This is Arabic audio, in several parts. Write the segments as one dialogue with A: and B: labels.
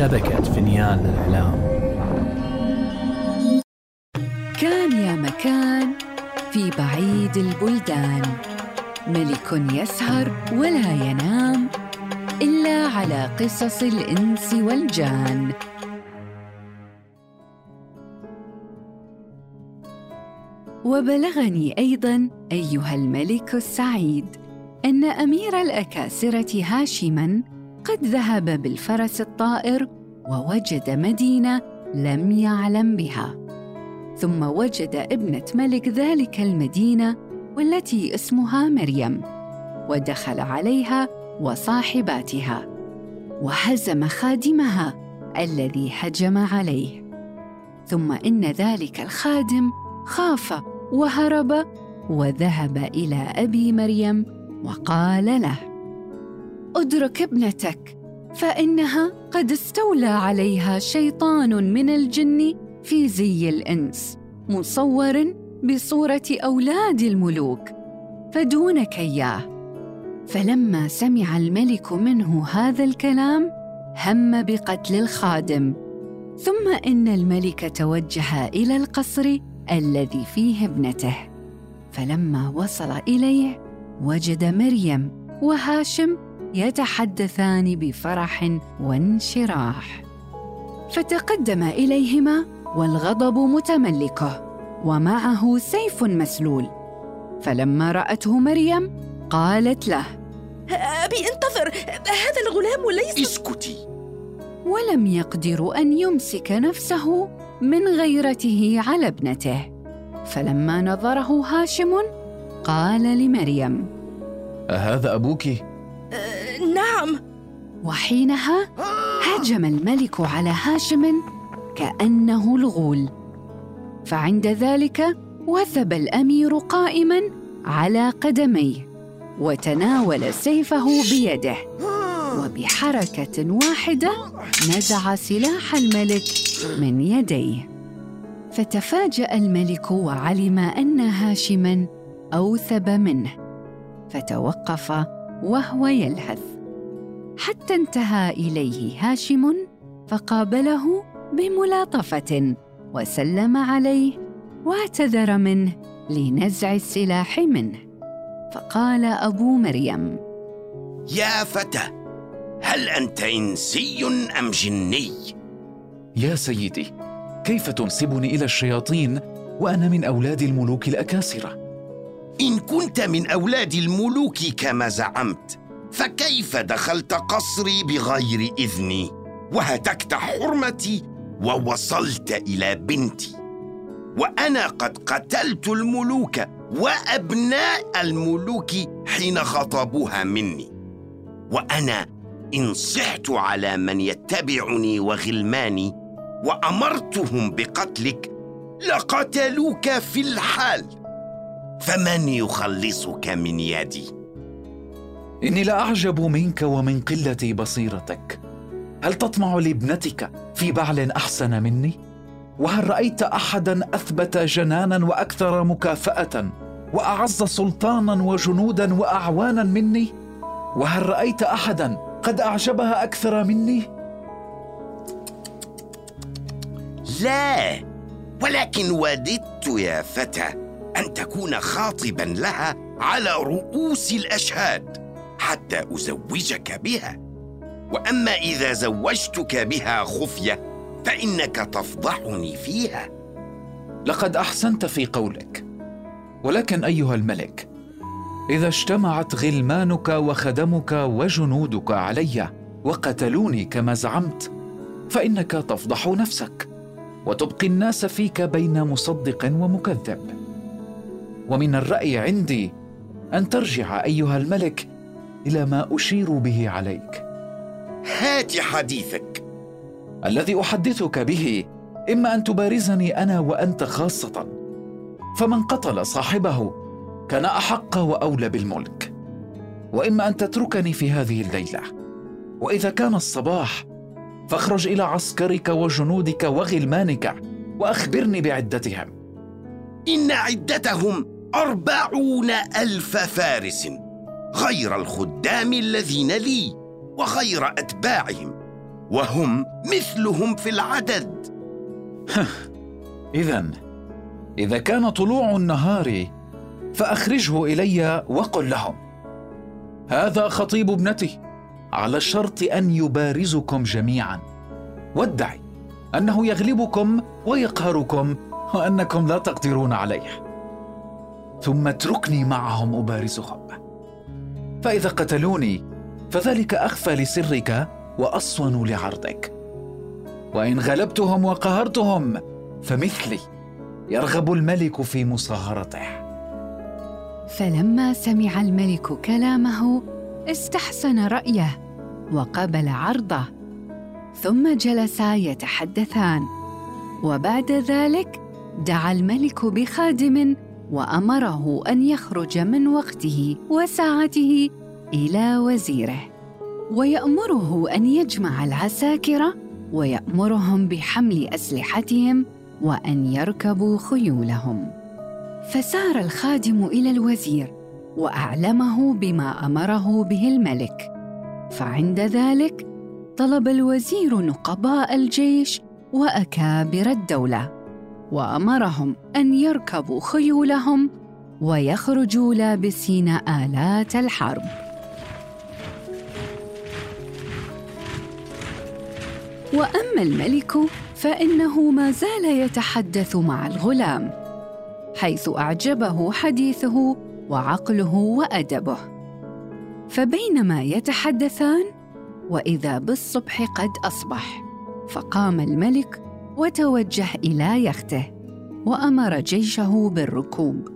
A: شبكة فينيان للإعلام
B: كان يا مكان في بعيد البلدان. ملك يسهر ولا ينام إلا على قصص الإنس والجان. وبلغني أيضاً أيها الملك السعيد أن أمير الأكاسرة هاشماً قد ذهب بالفرس الطائر ووجد مدينة لم يعلم بها. ثم وجد ابنة ملك ذلك المدينة والتي اسمها مريم ودخل عليها وصاحباتها وهزم خادمها الذي هجم عليه. ثم إن ذلك الخادم خاف وهرب وذهب إلى أبي مريم وقال له ادرك ابنتك فإنها قد استولى عليها شيطان من الجن في زي الإنس مصور بصورة أولاد الملوك فدونك إياه. فلما سمع الملك منه هذا الكلام هم بقتل الخادم. ثم إن الملك توجه إلى القصر الذي فيه ابنته. فلما وصل إليه وجد مريم وهاشم يتحدثان بفرح وانشراح. فتقدم إليهما والغضب متملكة ومعه سيف مسلول. فلما رأته مريم قالت له
C: أبي انتظر هذا الغلام ليس
D: اسكتي.
B: ولم يقدر أن يمسك نفسه من غيرته على ابنته. فلما نظره هاشم قال لمريم
E: أهذا أبوك؟
C: نعم
B: وحينها هجم الملك على هاشم كأنه الغول. فعند ذلك وثب الأمير قائما على قدميه وتناول سيفه بيده. وبحركة واحدة نزع سلاح الملك من يديه. فتفاجأ الملك وعلم أن هاشما أوثب منه فتوقف وهو يلهث. حتى انتهى إليه هاشم فقابله بملاطفة وسلم عليه واعتذر منه لنزع السلاح منه. فقال أبو مريم
D: يا فتى هل أنت إنسي أم جني؟
E: يا سيدي كيف تنسبني إلى الشياطين وأنا من أولاد الملوك الأكاسرة؟
D: إن كنت من أولاد الملوك كما زعمت فكيف دخلت قصري بغير إذني؟ وهتكت حرمتي ووصلت إلى بنتي. وأنا قد قتلت الملوك وأبناء الملوك حين خطبوها مني. وأنا إن صحت على من يتبعني وغلماني وأمرتهم بقتلك لقتلوك في الحال. فمن يخلصك من يدي؟
E: إني لاعجب منك ومن قله بصيرتك. هل تطمع لابنتك في بعل أحسن مني؟ وهل رأيت أحدا أثبت جنانا وأكثر مكافأة وأعز سلطانا وجنودا وأعوانا مني؟ وهل رأيت أحدا قد أعجبها أكثر مني؟
D: لا ولكن وددت يا فتى أن تكون خاطبا لها على رؤوس الأشهاد. حتى أزوجك بها. وأما إذا زوجتك بها خفية فإنك تفضحني فيها.
E: لقد أحسنت في قولك. ولكن أيها الملك إذا اجتمعت غلمانك وخدمك وجنودك علي وقتلوني كما زعمت فإنك تفضح نفسك وتبقي الناس فيك بين مصدق ومكذب. ومن الرأي عندي أن ترجع أيها الملك إلى ما أشير به عليك.
D: هات حديثك.
E: الذي أحدثك به إما أن تبارزني أنا وأنت خاصة. فمن قتل صاحبه كان أحق وأولى بالملك. وإما أن تتركني في هذه الليلة. وإذا كان الصباح فاخرج إلى عسكرك وجنودك وغلمانك وأخبرني بعدتهم.
D: إن عدتهم أربعون ألف فارس. غير الخدام الذين لي وغير أتباعهم وهم مثلهم في العدد.
E: إذا إذا كان طلوع النهار فأخرجه إلي وقل لهم. هذا خطيب ابنتي على الشرط أن يبارزكم جميعا. وادعي أنه يغلبكم ويقهركم وأنكم لا تقدرون عليه. ثم اتركني معهم أبارزهم. فإذا قتلوني فذلك أخفى لسرك وأصون لعرضك. وإن غلبتهم وقهرتهم فمثلي يرغب الملك في مصاهرته.
B: فلما سمع الملك كلامه استحسن رأيه وقبل عرضه. ثم جلسا يتحدثان وبعد ذلك دعا الملك بخادم وأمره أن يخرج من وقته وساعته إلى وزيره. ويأمره أن يجمع العساكر ويأمرهم بحمل أسلحتهم وأن يركبوا خيولهم. فسار الخادم إلى الوزير وأعلمه بما أمره به الملك. فعند ذلك طلب الوزير نقباء الجيش وأكابر الدولة. وأمرهم أن يركبوا خيولهم ويخرجوا لابسين آلات الحرب. وأما الملك فإنه ما زال يتحدث مع الغلام حيث أعجبه حديثه وعقله وأدبه. فبينما يتحدثان وإذا بالصبح قد أصبح فقام الملك وتوجه إلى يخته وأمر جيشه بالركوب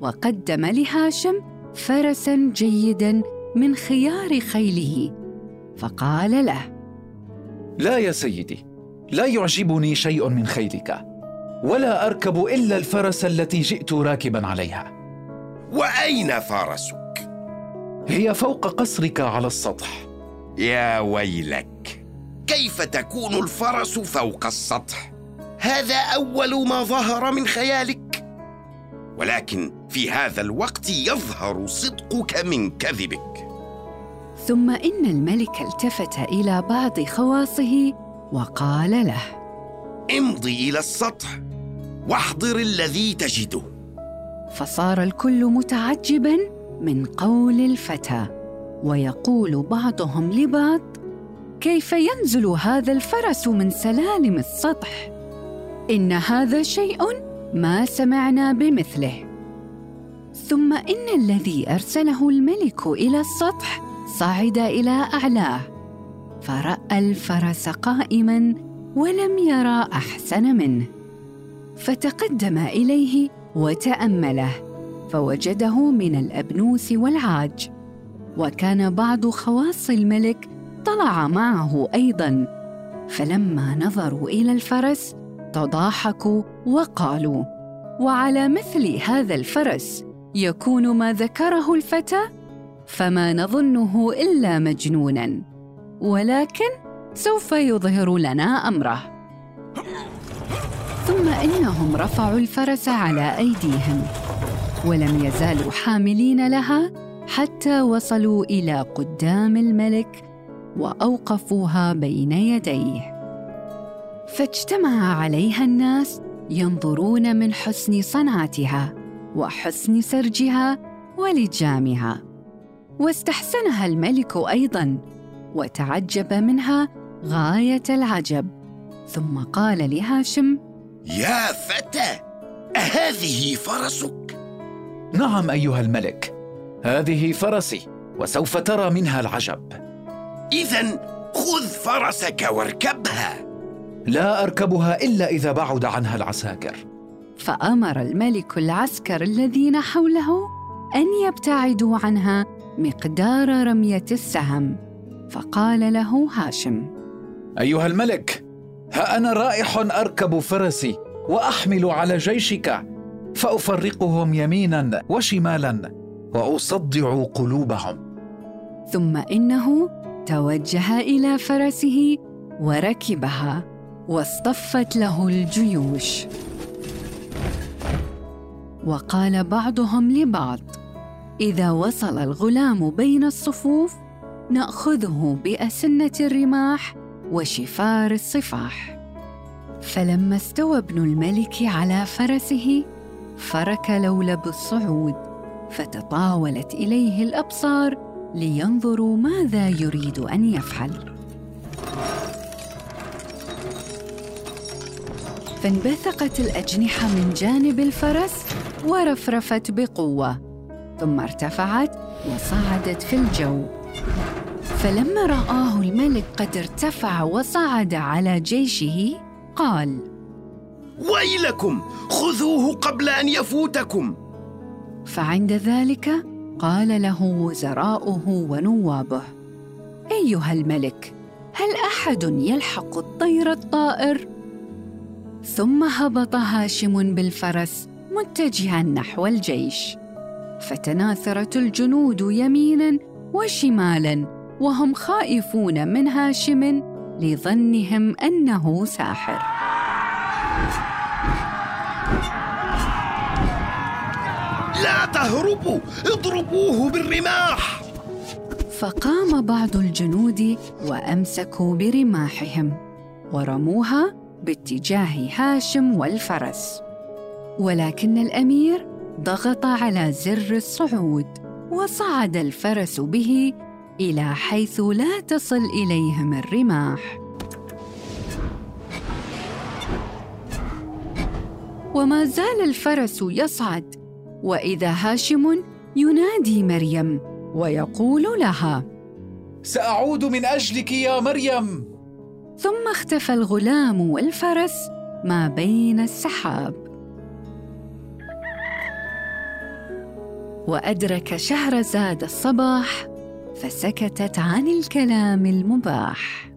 B: وقدم لهاشم فرسا جيدا من خيار خيله فقال له
E: لا يا سيدي لا يعجبني شيء من خيلك ولا أركب إلا الفرس التي جئت راكبا عليها.
D: وأين فرسك؟
E: هي فوق قصرك على السطح.
D: يا ويلك كيف تكون الفرس فوق السطح؟ هذا أول ما ظهر من خيالك. ولكن في هذا الوقت يظهر صدقك من كذبك.
B: ثم إن الملك التفت إلى بعض خواصه وقال له
D: امضي إلى السطح واحضر الذي تجده.
B: فصار الكل متعجبا من قول الفتى ويقول بعضهم لبعض كيف ينزل هذا الفرس من سلالم السطح؟ إن هذا شيء ما سمعنا بمثله. ثم إن الذي أرسله الملك إلى السطح صعد إلى أعلاه فرأى الفرس قائما ولم يرى أحسن منه. فتقدم إليه وتأمله فوجده من الأبنوس والعاج. وكان بعض خواص الملك طلع معه أيضا. فلما نظروا إلى الفرس تضاحكوا وقالوا وعلى مثل هذا الفرس يكون ما ذكره الفتى؟ فما نظنه إلا مجنونا. ولكن سوف يظهر لنا أمره. ثم إنهم رفعوا الفرس على أيديهم ولم يزالوا حاملين لها حتى وصلوا إلى قدام الملك وأوقفوها بين يديه. فاجتمع عليها الناس ينظرون من حسن صنعتها وحسن سرجها ولجامها. واستحسنها الملك أيضا وتعجب منها غاية العجب. ثم قال لهاشم
D: يا فتى أهذه فرسك؟
E: نعم أيها الملك هذه فرسي وسوف ترى منها العجب.
D: اذا خذ فرسك واركبها.
E: لا أركبها إلا إذا بعد عنها العساكر.
B: فأمر الملك العسكر الذين حوله أن يبتعدوا عنها مقدار رمية السهم. فقال له هاشم
E: أيها الملك ها أنا رائح أركب فرسي وأحمل على جيشك فأفرقهم يمينا وشمالا وأصدع قلوبهم.
B: ثم إنه توجه إلى فرسه وركبها. واصطفت له الجيوش. وقال بعضهم لبعض إذا وصل الغلام بين الصفوف نأخذه بأسنة الرماح وشفار الصفاح. فلما استوى ابن الملك على فرسه فرك لولب الصعود فتطاولت إليه الأبصار لينظروا ماذا يريد أن يفعل. فانبثقت الأجنحة من جانب الفرس ورفرفت بقوة ثم ارتفعت وصعدت في الجو. فلما رآه الملك قد ارتفع وصعد على جيشه قال
D: ويلكم خذوه قبل أن يفوتكم.
B: فعند ذلك قال له وزراؤه ونوابه أيها الملك هل أحد يلحق الطير الطائر؟ ثم هبط هاشم بالفرس متجها نحو الجيش. فتناثرت الجنود يمينا وشمالا وهم خائفون من هاشم لظنهم أنه ساحر.
D: لا تهربوا! اضربوه بالرماح!
B: فقام بعض الجنود وأمسكوا برماحهم ورموها باتجاه هاشم والفرس. ولكن الأمير ضغط على زر الصعود وصعد الفرس به إلى حيث لا تصل إليهم الرماح. وما زال الفرس يصعد وإذا هاشم ينادي مريم ويقول لها
E: سأعود من أجلك يا مريم.
B: ثم اختفى الغلام والفرس ما بين السحاب. وأدرك شهرزاد الصباح فسكتت عن الكلام المباح.